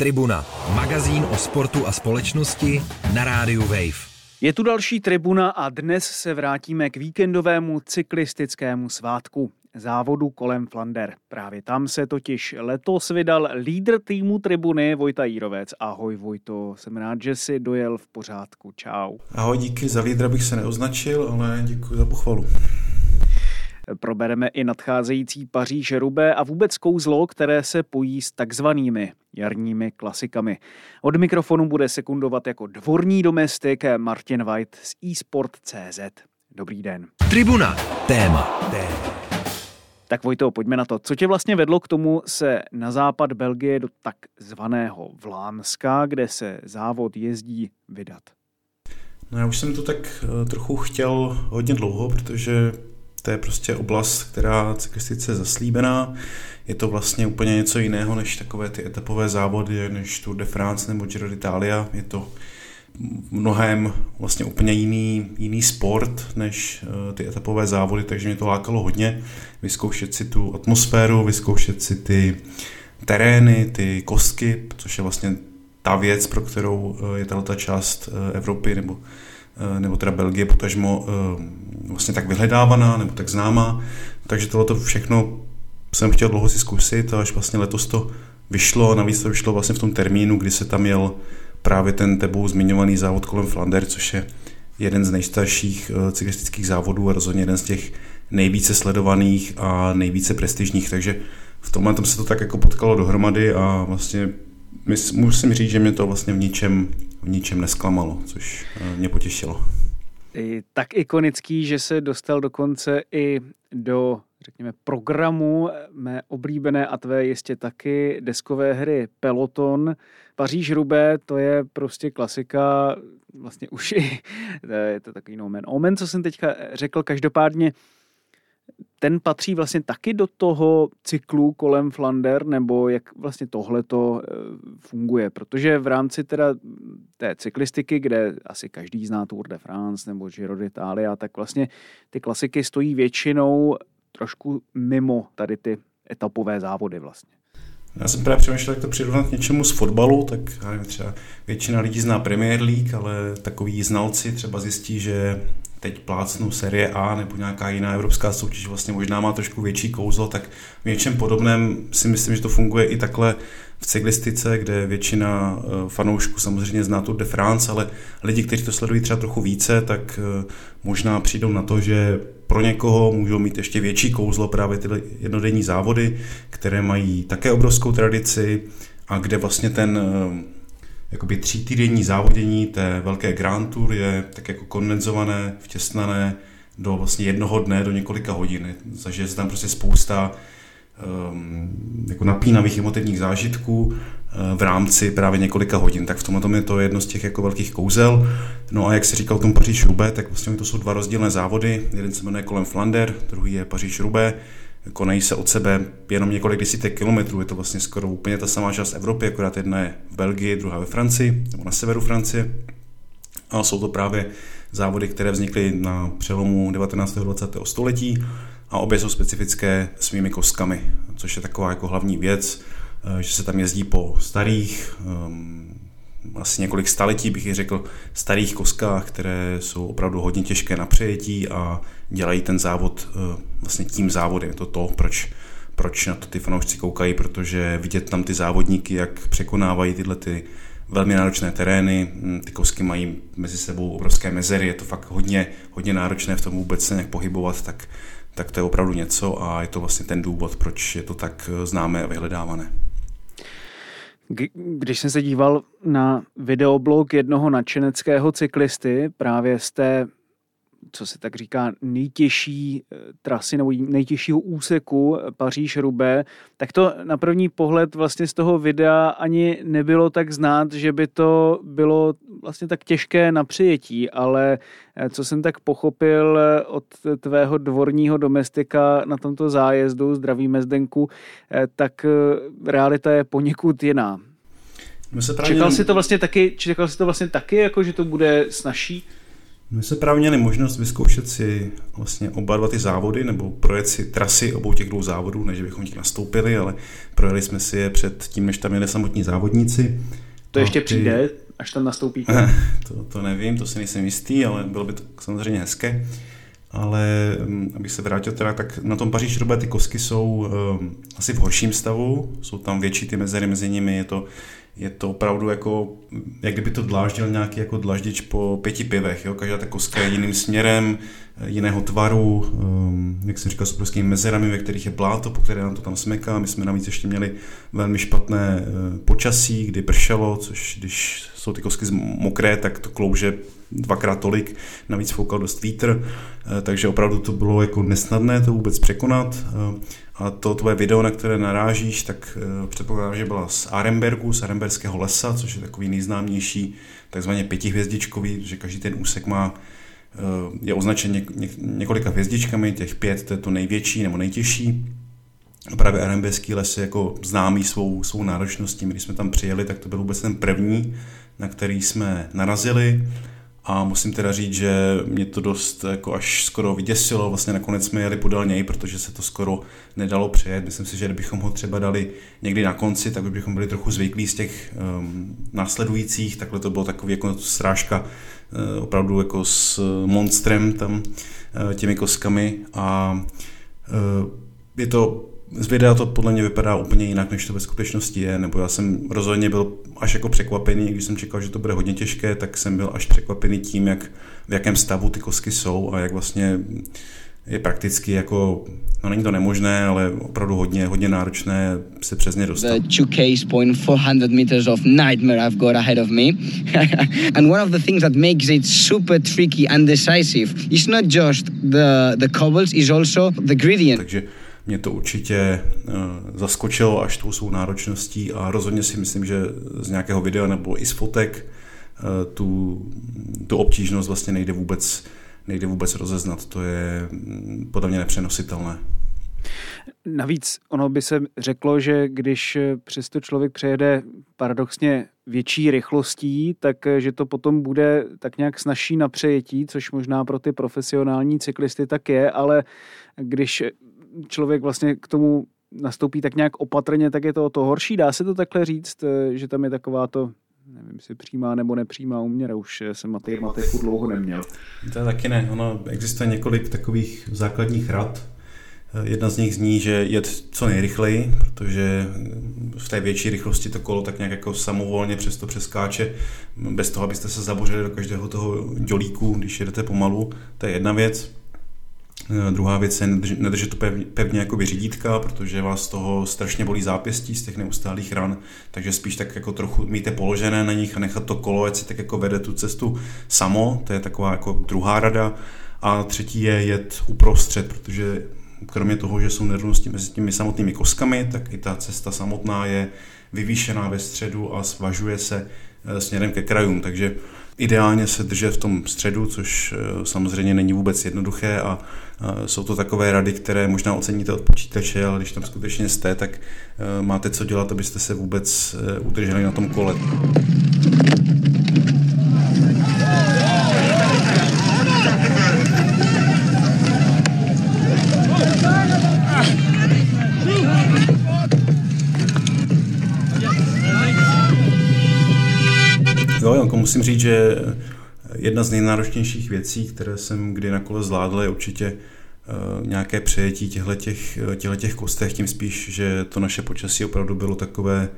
Tribuna, magazín o sportu a společnosti na rádiu Wave. Je tu další tribuna a dnes se vrátíme k víkendovému cyklistickému svátku závodu kolem Flander. Právě tam se totiž letos vydal lídr týmu tribuny Vojta Jírovec. Ahoj Vojto, jsem rád, že jsi dojel v pořádku. Čau. Ahoj, díky za lídra bych se neoznačil, ale děkuji za pochvalu. Probereme i nadcházející Paříž Rubé a vůbec kouzlo, které se pojí s takzvanými jarními klasikami. Od mikrofonu bude sekundovat jako dvorní domestik Martin White z eSport.cz. Dobrý den. Tribuna. Téma. Téma. Tak Vojto, pojďme na to. Co tě vlastně vedlo k tomu se na západ Belgie do takzvaného Vlámska, kde se závod jezdí vydat? No já už jsem to tak eh, trochu chtěl hodně dlouho, protože to je prostě oblast, která cyklistice je zaslíbená. Je to vlastně úplně něco jiného než takové ty etapové závody, než Tour de France nebo Giro d'Italia. Je to mnohem vlastně úplně jiný, jiný sport než eh, ty etapové závody, takže mě to lákalo hodně vyzkoušet si tu atmosféru, vyzkoušet si ty terény, ty kostky, což je vlastně ta věc, pro kterou eh, je tato část eh, Evropy nebo, nebo teda Belgie potažmo vlastně tak vyhledávaná nebo tak známá. Takže tohle všechno jsem chtěl dlouho si zkusit a až vlastně letos to vyšlo, navíc to vyšlo vlastně v tom termínu, kdy se tam jel právě ten tebou zmiňovaný závod kolem Flander, což je jeden z nejstarších eh, cyklistických závodů a rozhodně jeden z těch nejvíce sledovaných a nejvíce prestižních, takže v tomhle tom se to tak jako potkalo dohromady a vlastně musím říct, že mě to vlastně v ničem, v ničem nesklamalo, což eh, mě potěšilo. Tak ikonický, že se dostal dokonce i do, řekněme, programu mé oblíbené a tvé jistě taky deskové hry Peloton, Paříž Rubé, to je prostě klasika, vlastně už i, je to takový nomen. Omen, co jsem teďka řekl, každopádně ten patří vlastně taky do toho cyklu kolem Flander, nebo jak vlastně tohle to eh, funguje, protože v rámci teda té cyklistiky, kde asi každý zná Tour de France nebo Giro d'Italia, tak vlastně ty klasiky stojí většinou trošku mimo tady ty etapové závody vlastně. Já jsem právě přemýšlel, jak to přirovnat k něčemu z fotbalu, tak já nevím, třeba většina lidí zná Premier League, ale takový znalci třeba zjistí, že teď plácnu série A nebo nějaká jiná evropská soutěž vlastně možná má trošku větší kouzlo, tak v něčem podobném si myslím, že to funguje i takhle v cyklistice, kde většina eh, fanoušků samozřejmě zná Tour de France, ale lidi, kteří to sledují třeba trochu více, tak eh, možná přijdou na to, že pro někoho můžou mít ještě větší kouzlo právě ty jednodenní závody, které mají také obrovskou tradici a kde vlastně ten eh, jakoby třítýdenní závodění té velké Grand Tour je tak jako kondenzované, vtěsnané do vlastně jednoho dne, do několika hodin. Takže je tam prostě spousta um, jako napínavých emotivních zážitků uh, v rámci právě několika hodin. Tak v tomhle tom je to jedno z těch jako velkých kouzel. No a jak se říkal tomu Paříž Rubé, tak vlastně to jsou dva rozdílné závody. Jeden se jmenuje kolem Flander, druhý je Paříž Rubé konají se od sebe jenom několik desítek kilometrů, je to vlastně skoro úplně ta samá část Evropy, akorát jedna je v Belgii, druhá ve Francii, nebo na severu Francie. A jsou to právě závody, které vznikly na přelomu 19. a 20. století a obě jsou specifické svými kostkami, což je taková jako hlavní věc, eh, že se tam jezdí po starých, um, asi několik staletí bych řekl, starých koskách, které jsou opravdu hodně těžké na přejetí a dělají ten závod eh, vlastně tím závodem. Je to to, proč, proč na to ty fanoušci koukají, protože vidět tam ty závodníky, jak překonávají tyhle ty velmi náročné terény, hm, ty kosky mají mezi sebou obrovské mezery, je to fakt hodně, hodně náročné v tom vůbec se nějak pohybovat, tak, tak to je opravdu něco a je to vlastně ten důvod, proč je to tak eh, známé a vyhledávané. Když jsem se díval na videoblog jednoho nadšeneckého cyklisty právě z té co se tak říká, nejtěžší eh, trasy nebo nejtěžšího úseku eh, Paříž-Rubé, tak to na první pohled vlastně z toho videa ani nebylo tak znát, že by to bylo vlastně tak těžké na přijetí, ale eh, co jsem tak pochopil od tvého dvorního domestika na tomto zájezdu, zdraví Zdenku, tak realita je poněkud jiná. Čekal si to vlastně taky, čekal si to vlastně taky, jako že to bude snažší? My jsme právě měli možnost vyzkoušet si vlastně oba dva ty závody, nebo projet si trasy obou těch dvou závodů, než bychom těch nastoupili, ale projeli jsme si je před tím, než tam jeli samotní závodníci. To ještě ty... přijde, až tam nastoupí. to, to nevím, to si nejsem jistý, ale bylo by to samozřejmě hezké. Ale mm, abych se vrátil teda, tak na tom Paříž ty kosky jsou um, asi v horším stavu, jsou tam větší ty mezery mezi nimi, je to je to opravdu jako, jak kdyby to dláždil nějaký jako dlaždič po pěti pivech, jo? každá ta koska je jiným směrem, jiného tvaru, um, jak jsem říkal, s obrovskými mezerami, ve kterých je bláto, po které nám to tam smeká. My jsme navíc ještě měli velmi špatné uh, počasí, kdy pršelo, což když jsou ty kosky mokré, tak to klouže dvakrát tolik, navíc foukal dost vítr, uh, takže opravdu to bylo jako nesnadné to vůbec překonat. Uh, a to tvoje video, na které narážíš, tak uh, předpokládám, že byla z Arembergu, z Aremberského lesa, což je takový nejznámější, takzvaně pětihvězdičkový, že každý ten úsek má je označen něk, něk, několika hvězdičkami, těch pět to je to největší nebo nejtěžší. A právě Aremberský les je jako známý svou, svou náročností. Když jsme tam přijeli, tak to byl vůbec ten první, na který jsme narazili. A musím teda říct, že mě to dost jako až skoro vyděsilo. Vlastně nakonec jsme jeli podél něj, protože se to skoro nedalo přejet. Myslím si, že kdybychom ho třeba dali někdy na konci, tak bychom byli trochu zvyklí z těch um, následujících. Takhle to bylo takový jako srážka uh, opravdu jako s monstrem tam uh, těmi koskami. A uh, je to z videa to podle mě vypadá úplně jinak, než to ve skutečnosti je, nebo já jsem rozhodně byl až jako překvapený, když jsem čekal, že to bude hodně těžké, tak jsem byl až překvapený tím, jak, v jakém stavu ty kosky jsou a jak vlastně je prakticky jako, no není to nemožné, ale opravdu hodně, hodně náročné se přes ně dostat. The 2K point 400 meters of nightmare I've got ahead of me. and one of the things that makes it super tricky and decisive is not just the, the cobbles, is also the gradient. Takže mě to určitě uh, zaskočilo až tou svou náročností a rozhodně si myslím, že z nějakého videa nebo i z fotek uh, tu, tu obtížnost vlastně nejde vůbec, nejde vůbec rozeznat. To je mm, podle mě nepřenositelné. Navíc ono by se řeklo, že když přesto člověk přejede paradoxně větší rychlostí, tak že to potom bude tak nějak snažší na přejetí, což možná pro ty profesionální cyklisty tak je, ale když člověk vlastně k tomu nastoupí tak nějak opatrně, tak je to o to horší. Dá se to takhle říct, eh, že tam je taková to nevím, jestli přímá nebo nepřímá úměra, už jsem matematiku dlouho neměl. To je taky ne, ono existuje několik takových základních rad. Eh, jedna z nich zní, že jet co nejrychleji, protože v té větší rychlosti to kolo tak nějak jako samovolně přesto přeskáče, bez toho, abyste se zabořili do každého toho dělíku, když jedete pomalu. To je jedna věc. Eh, druhá věc je nedržet to pevně, pevně jako řídítka, protože vás toho strašně bolí zápěstí z těch neustálých ran, takže spíš tak jako trochu míte položené na nich a nechat to kolo, ať si tak jako vede tu cestu samo, to je taková jako druhá rada. A třetí je jet uprostřed, protože kromě toho, že jsou nerovnosti mezi těmi samotnými koskami, tak i ta cesta samotná je vyvýšená ve středu a svažuje se eh, směrem ke krajům, takže ideálně se držet v tom středu, což eh, samozřejmě není vůbec jednoduché a jsou to takové rady, které možná oceníte od počítače, ale když tam skutečně jste, tak eh, máte co dělat, abyste se vůbec eh, udrželi na tom kole. Musím říct, že jedna z nejnáročnějších věcí, které jsem kdy na kole zvládl, je určitě uh, nějaké přejetí těchto těch kostech, tím spíš, že to naše počasí opravdu bylo takové,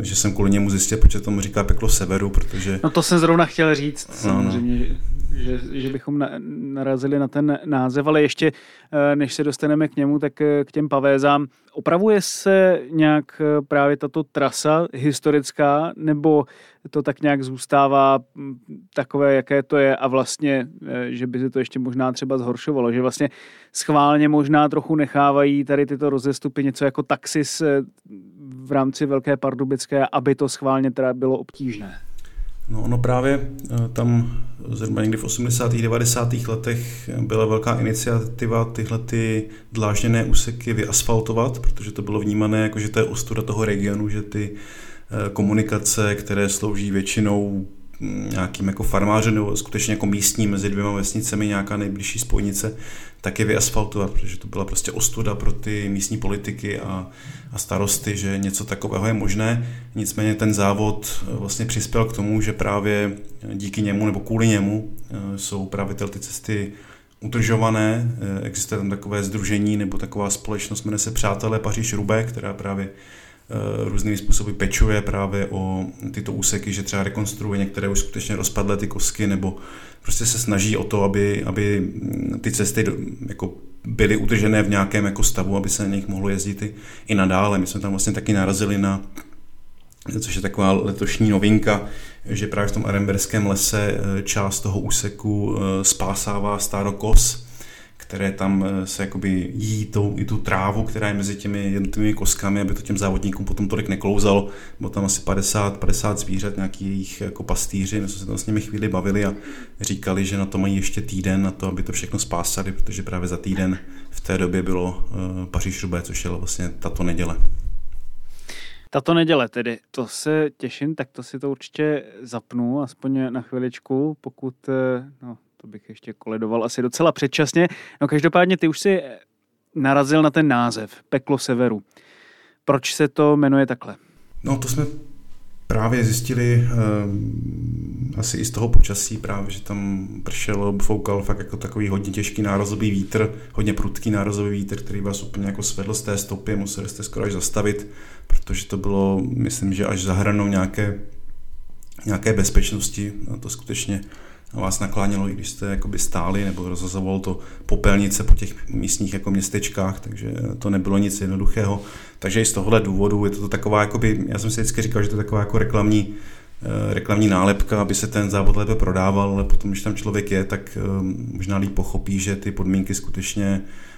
že jsem kvůli němu zjistil, proč tomu říká peklo severu, protože... No to jsem zrovna chtěl říct, no, no. samozřejmě, no. že, že bychom na, narazili na ten název, ale ještě uh, než se dostaneme k němu, tak k těm pavézám. Opravuje se nějak právě tato trasa historická, nebo to tak nějak zůstává mm, takové, jaké to je a vlastně, eh, že by se to ještě možná třeba zhoršovalo, že vlastně schválně možná trochu nechávají tady tyto rozestupy něco jako taxis eh, v rámci Velké Pardubické, aby to schválně teda bylo obtížné. No ono právě eh, tam zhruba někdy v 80. 90. letech byla velká iniciativa tyhle ty dlážděné úseky vyasfaltovat, protože to bylo vnímané jako, že to je ostuda toho regionu, že ty Eh, komunikace, které slouží většinou nějakým jako farmářem nebo skutečně jako místní mezi dvěma vesnicemi nějaká nejbližší spojnice, tak je vyasfaltovat, protože to byla prostě ostuda pro ty místní politiky a, a starosty, že něco takového je možné. Nicméně ten závod vlastně přispěl k tomu, že právě díky němu nebo kvůli němu jsou právě ty cesty udržované. Existuje tam takové združení nebo taková společnost, jmenuje se Přátelé Paříž Rubé, která právě Eh, různými způsoby pečuje právě o tyto úseky, že třeba rekonstruuje některé už skutečně rozpadlé ty kosky, nebo prostě se snaží o to, aby, aby ty cesty jako byly udržené v nějakém jako stavu, aby se na nich mohlo jezdit i, i nadále. My jsme tam vlastně taky narazili na což je taková letošní novinka, že právě v tom Aremberském lese eh, část toho úseku eh, spásává stárokos, které tam eh, se jakoby jí tou, i tu trávu, která je mezi těmi jednotlivými koskami, aby to těm závodníkům potom tolik neklouzalo. Bylo tam asi 50, 50 zvířat, nějaký jejich jako pastýři, my jsme se tam s nimi chvíli bavili a říkali, že na to mají ještě týden na to, aby to všechno spásali, protože právě za týden v té době bylo uh, Paříž Rubé, což je vlastně tato neděle. Tato neděle tedy, to se těším, tak to si to určitě zapnu, aspoň na chviličku, pokud eh, no, to bych ještě koledoval asi docela předčasně. No každopádně ty už si narazil na ten název, Peklo severu. Proč se to jmenuje takhle? No to jsme právě zjistili um, asi i z toho počasí právě, že tam pršelo, foukal fakt jako takový hodně těžký nárazový vítr, hodně prudký nárazový vítr, který vás úplně jako svedl z té stopy, museli jste skoro až zastavit, protože to bylo, myslím, že až za hranou nějaké, nějaké bezpečnosti, to skutečně vás naklánělo, i když jste jakoby stáli, nebo rozhazovalo to popelnice po těch místních jako městečkách, takže to nebylo nic jednoduchého. Takže i z tohohle důvodu je to taková, jakoby, já jsem si vždycky říkal, že to je taková jako reklamní, eh, reklamní nálepka, aby se ten závod lépe prodával, ale potom, když tam člověk je, tak eh, možná líp pochopí, že ty podmínky skutečně eh,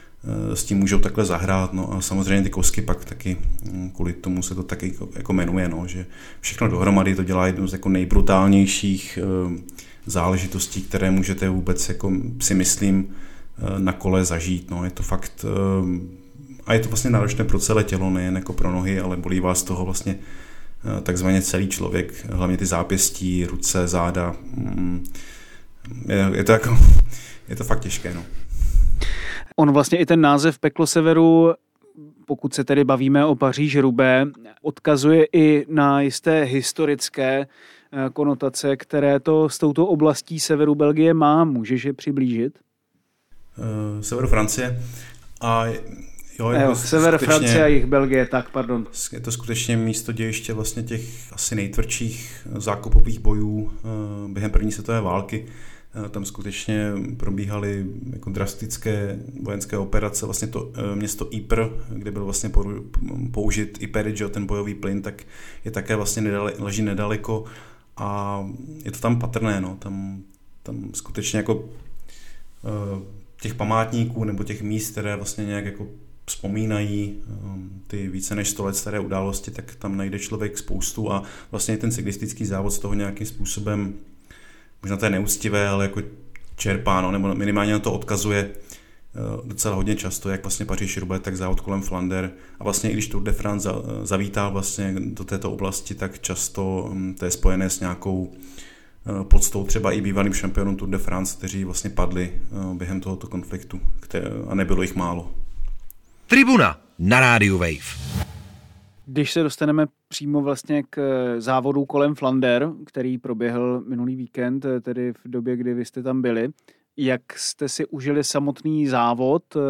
s tím můžou takhle zahrát. No a samozřejmě ty kosky pak taky, hm, kvůli tomu se to taky jako, jako jmenuje, no, že všechno dohromady to dělá jednu z jako nejbrutálnějších záležitostí, které můžete vůbec, jako si myslím, eh, na kole zažít. No, je to fakt, eh, a je to vlastně náročné pro celé tělo, nejen jako pro nohy, ale bolí vás toho vlastně eh, takzvaně celý člověk, hlavně ty zápěstí, ruce, záda. Mm, je, je to jako, je to fakt těžké, no. On vlastně i ten název Peklo Severu pokud se tedy bavíme o Paříž Rubé, odkazuje i na jisté historické Eh, konotace, které to s touto oblastí severu Belgie má. Můžeš je přiblížit? Uh, severu Francie. A Jo, jo, sever skutečně, Francie a jich Belgie, tak pardon. Je to skutečně místo dějiště vlastně těch asi nejtvrdších zákupových bojů během první světové války. Tam skutečně probíhaly jako drastické vojenské operace. Vlastně to uh, město Ypres, kde byl vlastně použit Ypres, ten bojový plyn, tak je také vlastně nedale, leží nedaleko a je to tam patrné, no, tam, tam skutečně jako uh, těch památníků nebo těch míst, které vlastně nějak jako vzpomínají um, ty více než 100 let staré události, tak tam najde člověk spoustu a vlastně ten cyklistický závod z toho nějakým způsobem, možná to je neúctivé, ale jako čerpá, no, nebo minimálně na to odkazuje Eh, docela hodně často, jak vlastně Paříž Roubaix, tak závod kolem Flander. A vlastně i když Tour de France zavítá vlastně do této oblasti, tak často hm, to je spojené s nějakou eh, podstou třeba i bývalým šampionům Tour de France, kteří vlastně padli eh, během tohoto konfliktu a nebylo jich málo. Tribuna na rádiu Wave. Když se dostaneme přímo vlastně k závodu kolem Flander, který proběhl minulý víkend, tedy v době, kdy vy jste tam byli, jak jste si užili samotný závod, eh,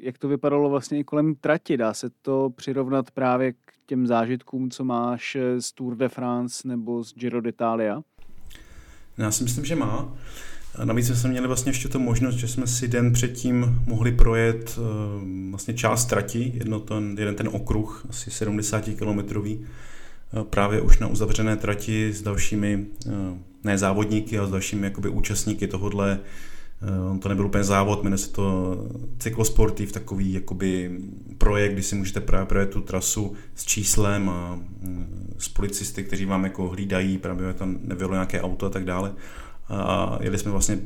jak to vypadalo vlastně i kolem trati? Dá se to přirovnat právě k těm zážitkům, co máš z Tour de France nebo z Giro d'Italia? Já si myslím, že má. A navíc jsme měli vlastně ještě tu možnost, že jsme si den předtím mohli projet eh, vlastně část trati, jedno ten, jeden ten okruh, asi 70 kilometrový, eh, právě už na uzavřené trati s dalšími, ne závodníky, ale s dalšími jakoby účastníky tohohle Eh, on to nebyl úplně závod, jmenuje se to cyklosportiv, takový jakoby projekt, kdy si můžete právě projet tu trasu s číslem a mm, s policisty, kteří vám jako hlídají, právě tam nevělo nějaké auto a tak dále. A jeli jsme vlastně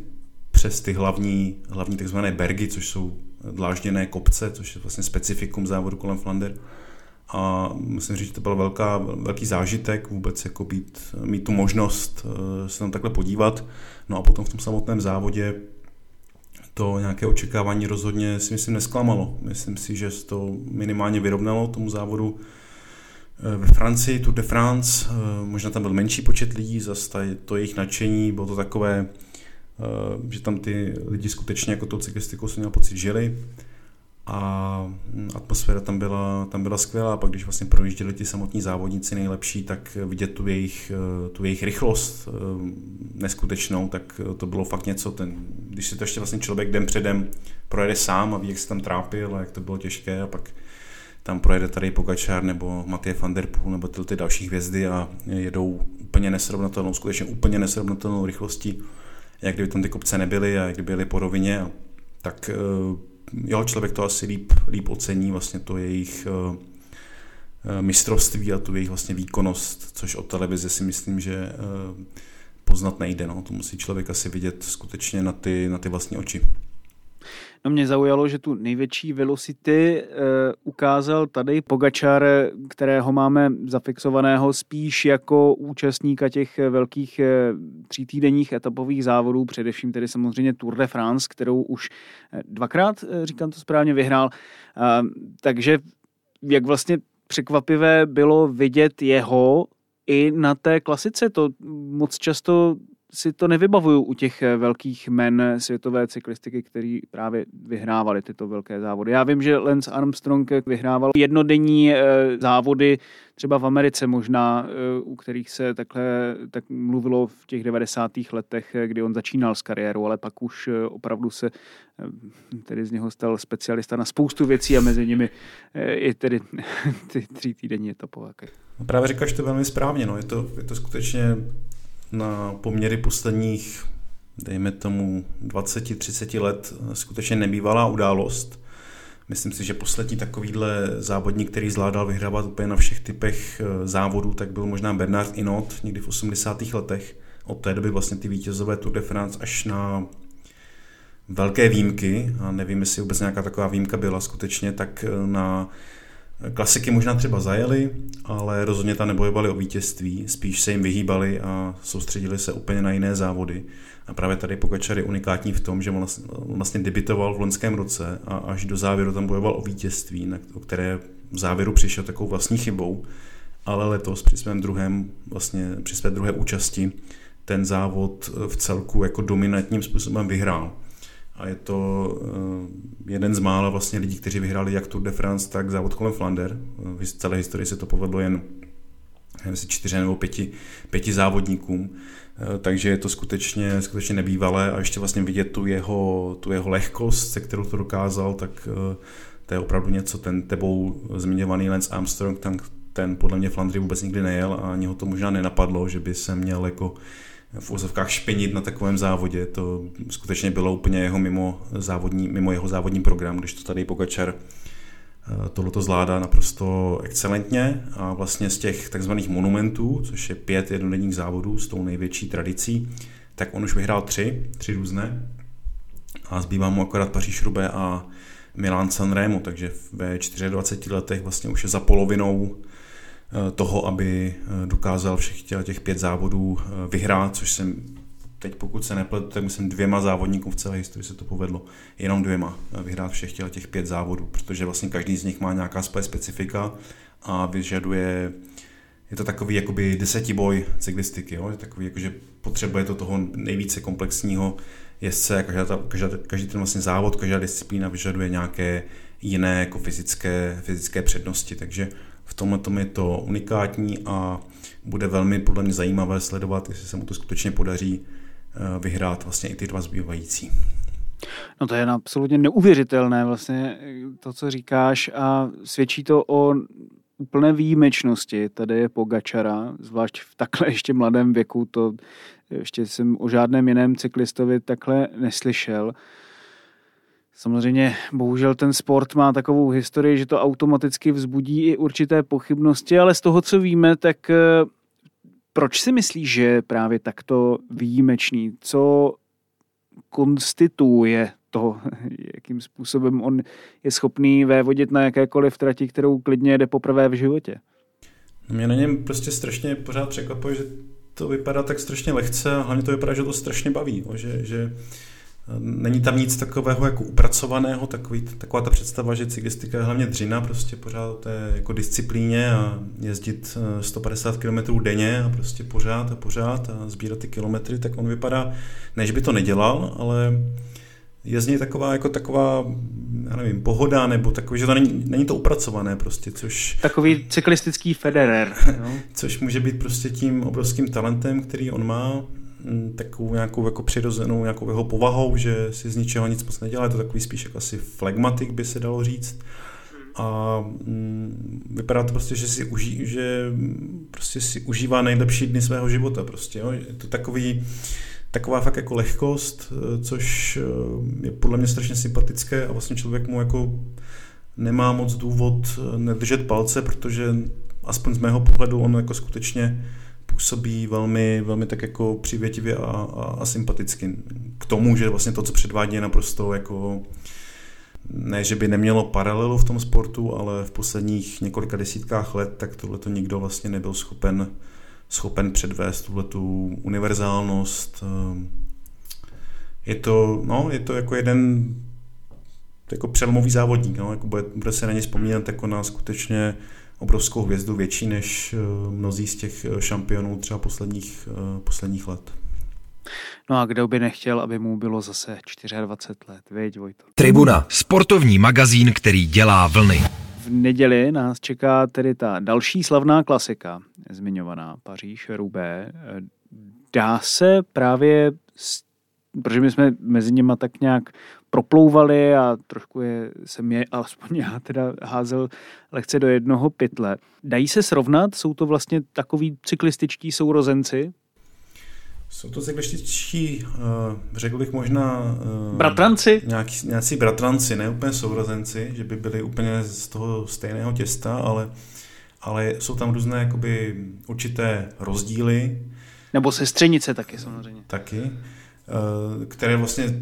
přes ty hlavní, hlavní takzvané bergy, což jsou dlážděné kopce, což je vlastně specifikum závodu kolem Flander. a musím říct, že to byl velká, velký zážitek vůbec jako být, mít tu možnost eh, se tam takhle podívat. No a potom v tom samotném závodě to nějaké očekávání rozhodně si myslím nesklamalo. Myslím si, že se to minimálně vyrovnalo tomu závodu ve Francii, Tour de France, eh, možná tam byl menší počet lidí, zase to jejich nadšení, bylo to takové, že tam ty lidi skutečně jako tou cyklistikou jsem měl pocit žili a atmosféra tam byla, tam byla skvělá. Pak když vlastně projížděli ti samotní závodníci nejlepší, tak vidět tu jejich, tu jejich rychlost eh, neskutečnou, tak to bylo fakt něco. Ten, když si to ještě vlastně člověk den předem projede sám a ví, jak se tam trápil a jak to bylo těžké a pak tam projede tady Pogačár nebo Matěj van der Poel nebo ty, ty další hvězdy a jedou úplně nesrovnatelnou, skutečně úplně nesrovnatelnou rychlostí, jak kdyby tam ty kopce nebyly a jak kdyby byly po rovině, tak eh, jo, člověk to asi líp, líp ocení vlastně to jejich uh, mistrovství a tu jejich vlastně výkonnost, což od televize si myslím, že poznat nejde. No. To musí člověk asi vidět skutečně na ty, na ty vlastní oči. No mě zaujalo, že tu největší velocity uh, ukázal tady Pogačar, kterého máme zafixovaného spíš jako účastníka těch velkých uh, třítýdenních etapových závodů, především tedy samozřejmě Tour de France, kterou už dvakrát, uh, říkám to správně, vyhrál. Uh, takže jak vlastně překvapivé bylo vidět jeho i na té klasice. To moc často si to nevybavuju u těch eh, velkých men světové cyklistiky, který právě vyhrávali tyto velké závody. Já vím, že Lance Armstrong vyhrával jednodenní eh, závody třeba v Americe možná, eh, u kterých se takhle tak mluvilo v těch 90. letech, kdy on začínal s kariérou, ale pak už opravdu se tedy z něho stal specialista na spoustu věcí a mezi nimi i tedy ty tří týdenní etapové. No právě říkáš to velmi správně, no. je, to, je to skutečně na poměry posledních, dejme tomu, 20-30 let skutečně nebývalá událost. Myslím si, že poslední takovýhle závodník, který zvládal vyhrávat úplně na všech typech eh, závodů, tak byl možná Bernard Inot někdy v 80. letech. Od té doby vlastně ty vítězové Tour de France až na velké výjimky, a nevím, jestli vůbec nějaká taková výjimka byla skutečně, tak eh, na Klasiky možná třeba zajeli, ale rozhodně tam nebojovali o vítězství, spíš se jim vyhýbali a soustředili se úplně na jiné závody. A právě tady Pogačar je unikátní v tom, že vlastně, vlastně debitoval v loňském roce a až do závěru tam bojoval o vítězství, o které v závěru přišel takovou vlastní chybou, ale letos při svém druhém, vlastně při své druhé účasti ten závod v celku jako dominantním způsobem vyhrál a je to eh, jeden z mála vlastně lidí, kteří vyhráli jak Tour de France, tak závod kolem Flander. V celé historii se to povedlo jen si čtyři nebo pěti, pěti závodníkům, eh, takže je to skutečně, skutečně nebývalé. A ještě vlastně vidět tu jeho, tu jeho lehkost, se kterou to dokázal, tak eh, to je opravdu něco, ten tebou zmiňovaný Lance Armstrong, ten, ten podle mě Flandry vůbec nikdy nejel a ani ho to možná nenapadlo, že by se měl jako v úzovkách špinit na takovém závodě. To skutečně bylo úplně jeho mimo, závodní, mimo jeho závodní program, když to tady Pogačar eh, tohleto zvládá naprosto excelentně a vlastně z těch takzvaných monumentů, což je pět jednodenních závodů s tou největší tradicí, tak on už vyhrál tři, tři různé a zbývá mu akorát Paříž Rubé a Milan Sanremo, takže ve 24 letech vlastně už je za polovinou toho, aby eh, dokázal všech těch pět závodů eh, vyhrát, což jsem teď pokud se nepletu, tak myslím dvěma závodníkům v celé historii se to povedlo. Jenom dvěma vyhrát všech těch pět závodů, protože vlastně každý z nich má nějaká svoje specifika a vyžaduje je to takový jakoby desetiboj cyklistiky, jo? Je takový, jakože potřebuje to toho nejvíce komplexního jezdce, každá ta, každá, každý ten vlastně závod, každá disciplína vyžaduje nějaké jiné jako fyzické, fyzické přednosti, takže v tomhle tom je to unikátní a bude velmi podle mě zajímavé sledovat, jestli se mu to skutečně podaří eh, vyhrát vlastně i ty dva zbývající. No to je absolutně neuvěřitelné vlastně to, co říkáš a svědčí to o úplné výjimečnosti tady je Pogačara, zvlášť v takhle ještě mladém věku, to ještě jsem o žádném jiném cyklistovi takhle neslyšel. Samozřejmě, bohužel ten sport má takovou historii, že to automaticky vzbudí i určité pochybnosti, ale z toho, co víme, tak eh, proč si myslíš, že je právě takto výjimečný? Co konstituje to, jakým způsobem on je schopný vévodit na jakékoliv trati, kterou klidně jde poprvé v životě. Mě na něm prostě strašně pořád překvapuje, že to vypadá tak strašně lehce a hlavně to vypadá, že to strašně baví, že, že Není tam nic takového jako upracovaného, takový, taková ta představa, že cyklistika je hlavně dřina, prostě pořád té jako disciplíně a jezdit 150 eh, km denně a prostě pořád a pořád a sbírat ty kilometry, tak on vypadá, než by to nedělal, ale je z něj taková, jako taková, já nevím, pohoda, nebo takový, že to není, není to upracované prostě, což... Takový cyklistický Federer. No? což může být prostě tím obrovským talentem, který on má, takovou nějakou jako přirozenou nějakou jeho povahou, že si z ničeho nic moc nedělá, je to takový spíš jako asi flegmatik by se dalo říct. A mm, vypadá to prostě, že si, uží, že prostě si užívá nejlepší dny svého života. Prostě, jo. Je to takový, taková fakt jako lehkost, což eh, je podle mě strašně sympatické a vlastně člověk mu jako nemá moc důvod nedržet palce, protože aspoň z mého pohledu on jako skutečně působí velmi, velmi tak jako přivětivě a, a, a sympaticky. K tomu, že vlastně to, co předvádí, je naprosto jako ne, že by nemělo paralelu v tom sportu, ale v posledních několika desítkách let, tak tohle to nikdo vlastně nebyl schopen, schopen předvést, tuhle tu univerzálnost. Je to, no, je to jako jeden jako přelomový závodník, no, jako bude, bude se na ně vzpomínat jako na skutečně obrovskou hvězdu, větší než eh, mnozí z těch eh, šampionů třeba posledních, eh, posledních let. No a kdo by nechtěl, aby mu bylo zase 24 let, věď Vojto? Tribuna, sportovní magazín, který dělá vlny. V neděli nás čeká tedy ta další slavná klasika, zmiňovaná Paříž-Roubaix. Dá se právě, protože my jsme mezi nimi tak nějak proplouvali a trošku je, jsem je, alespoň já teda házel lehce do jednoho pytle. Dají se srovnat? Jsou to vlastně takový cyklističtí sourozenci? Jsou to cyklističtí, uh, řekl bych možná... Uh, bratranci? Nějaký, nějací bratranci, ne úplně sourozenci, že by byli úplně z toho stejného těsta, ale, ale jsou tam různé jakoby určité rozdíly. Nebo sestřenice taky samozřejmě. Taky, uh, které vlastně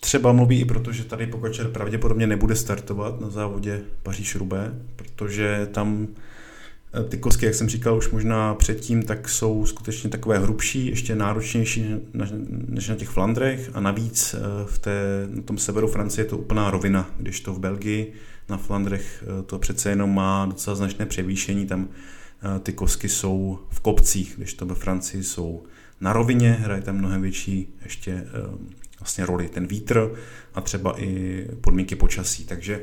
třeba mluví i proto, že tady Pokačer pravděpodobně nebude startovat na závodě Paříž-Roubaix, protože tam eh, ty kosky, jak jsem říkal už možná předtím, tak jsou skutečně takové hrubší, ještě náročnější než na těch Flandrech a navíc eh, v té, na tom severu Francie je to úplná rovina, když to v Belgii na Flandrech eh, to přece jenom má docela značné převýšení, tam ty kosky jsou v kopcích, když to ve Francii jsou na rovině, hraje tam mnohem větší ještě vlastně roli ten vítr a třeba i podmínky počasí. Takže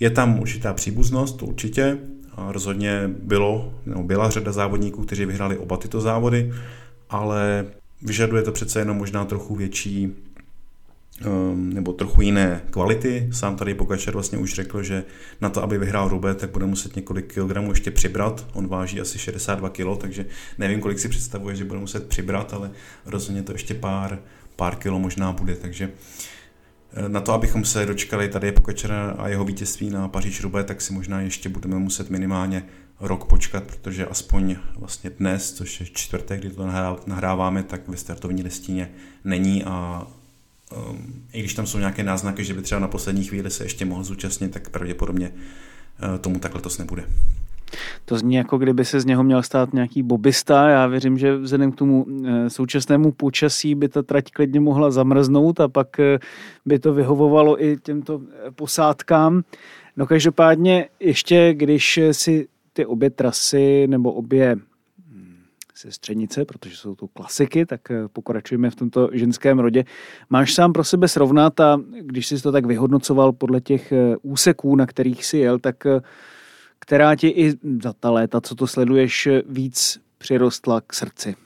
je tam určitá příbuznost, to určitě. A rozhodně bylo, nebo byla řada závodníků, kteří vyhráli oba tyto závody, ale vyžaduje to přece jenom možná trochu větší um, nebo trochu jiné kvality. Sám tady Pogačar vlastně už řekl, že na to, aby vyhrál Rube, tak bude muset několik kilogramů ještě přibrat. On váží asi 62 kg, takže nevím, kolik si představuje, že bude muset přibrat, ale rozhodně to ještě pár pár kilo možná bude, takže eh, na to, abychom se dočkali tady Pokačera a jeho vítězství na paříž roubaix tak si možná ještě budeme muset minimálně rok počkat, protože aspoň vlastně dnes, což je čtvrtek, kdy to nahráváme, tak ve startovní listině není a um, i když tam jsou nějaké náznaky, že by třeba na poslední chvíli se ještě mohl zúčastnit, tak pravděpodobně uh, tomu tak letos nebude. To zní jako kdyby se z něho měl stát nějaký bobista. Já věřím, že vzhledem k tomu eh, současnému počasí by ta trať klidně mohla zamrznout a pak eh, by to vyhovovalo i těmto eh, posádkám. No každopádně ještě, když si ty obě trasy nebo obě hm, sestřenice, protože jsou to klasiky, tak pokračujeme v tomto ženském rodě. Máš sám pro sebe srovnat a když jsi to tak vyhodnocoval podle těch úseků, na kterých si jel, tak která ti i za ta léta, co to sleduješ, víc přirostla k srdci?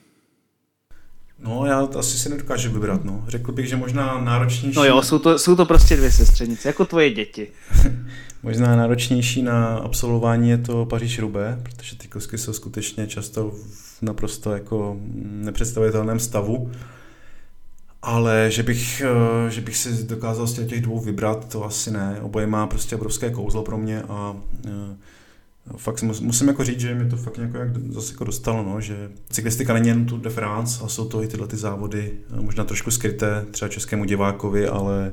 No, já asi si nedokážu vybrat, no. Řekl bych, že možná náročnější... No jo, jsou to, jsou to prostě dvě sestřenice, jako tvoje děti. možná náročnější na absolvování je to paříž rubé protože ty kosky jsou skutečně často v naprosto jako nepředstavitelném stavu. Ale že bych, eh, že bych si dokázal z těch dvou vybrat, to asi ne. Oboje má prostě obrovské kouzlo pro mě a eh, fakt musím jako říct, že mi to fakt nějak jak zase jako dostalo, no, že cyklistika není jen Tour de France a jsou to i tyhle ty závody, eh, možná trošku skryté třeba českému divákovi, ale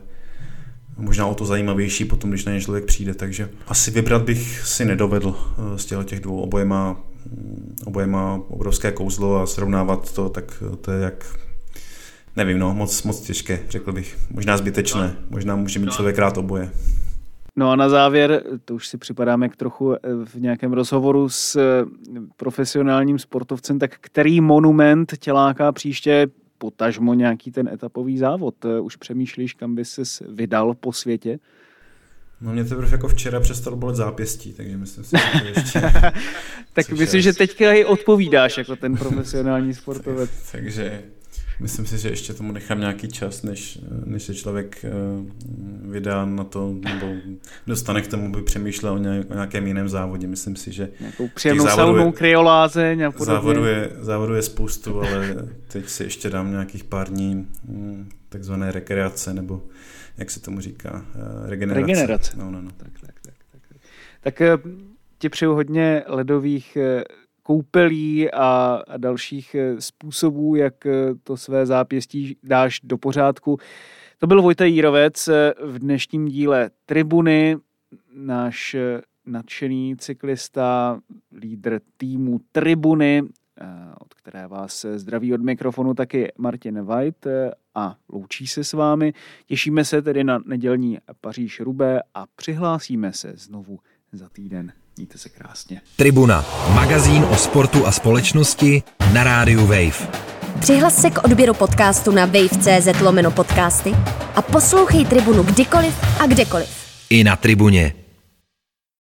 možná o to zajímavější potom, když na ně člověk přijde, takže asi vybrat bych si nedovedl eh, z těch dvou. Oboje má, mm, oboje má obrovské kouzlo a srovnávat to, tak to je jak nevím, no, moc, moc těžké, řekl bych. Možná zbytečné, no. možná může mít no. člověk rád oboje. No a na závěr, to už si připadáme k trochu eh, v nějakém rozhovoru s eh, profesionálním sportovcem, tak který monument tě láká příště potažmo nějaký ten etapový závod? Eh, už přemýšlíš, kam by ses vydal po světě? No mě teprve jako včera přestalo bolet zápěstí, takže myslím si, že to ještě... tak myslím, že teďka i odpovídáš jako ten profesionální sportovec. takže Myslím si, že ještě tomu nechám nějaký čas, než, než se člověk eh, vydá na to, nebo dostane k tomu, by přemýšlel o, nějakém jiném závodě. Myslím si, že... Nějakou příjemnou saunou, kryolázeň a podobně. Závodu je, závodu je spoustu, ale teď si ještě dám nějakých pár dní hm, takzvané rekreace, nebo jak se tomu říká, eh, regenerace. Regenerace. No, no, no. Tak, tak, tak, tak. tak eh, ti přeju hodně ledových koupelí a, a dalších eh, způsobů, jak eh, to své zápěstí dáš do pořádku. To byl Vojta Jírovec eh, v dnešním díle Tribuny, náš nadšený cyklista, lídr týmu Tribuny, od které vás zdraví od mikrofonu taky Martin White a loučí se s vámi. Těšíme se tedy na nedělní Paříž-Rubé a přihlásíme se znovu za týden. Mějte se krásně. Tribuna, magazín o sportu a společnosti na rádiu Wave. Přihlas se k odběru podcastu na wave.cz lomeno podcasty a poslouchej Tribunu kdykoliv a kdekoliv. I na Tribuně.